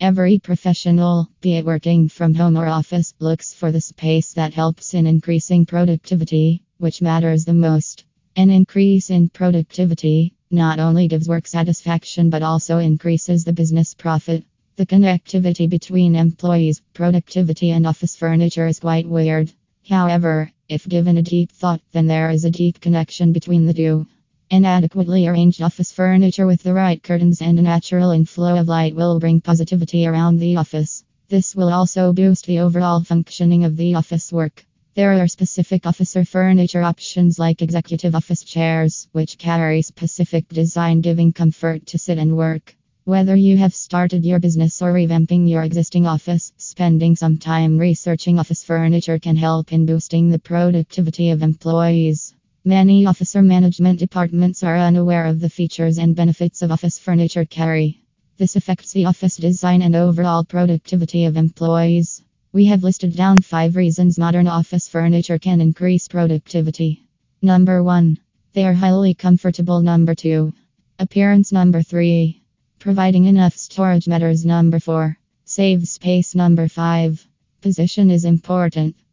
Every professional, be it working from home or office, looks for the space that helps in increasing productivity, which matters the most. An increase in productivity not only gives work satisfaction but also increases the business profit. The connectivity between employees, productivity, and office furniture is quite weird. However, if given a deep thought, then there is a deep connection between the two. An adequately arranged office furniture with the right curtains and a natural inflow of light will bring positivity around the office. This will also boost the overall functioning of the office work. There are specific officer furniture options like executive office chairs, which carry specific design giving comfort to sit and work. Whether you have started your business or revamping your existing office, spending some time researching office furniture can help in boosting the productivity of employees. Many officer management departments are unaware of the features and benefits of office furniture carry. This affects the office design and overall productivity of employees. We have listed down five reasons modern office furniture can increase productivity. Number one, they are highly comfortable. Number two, appearance. Number three, providing enough storage matters. Number four, save space. Number five, position is important.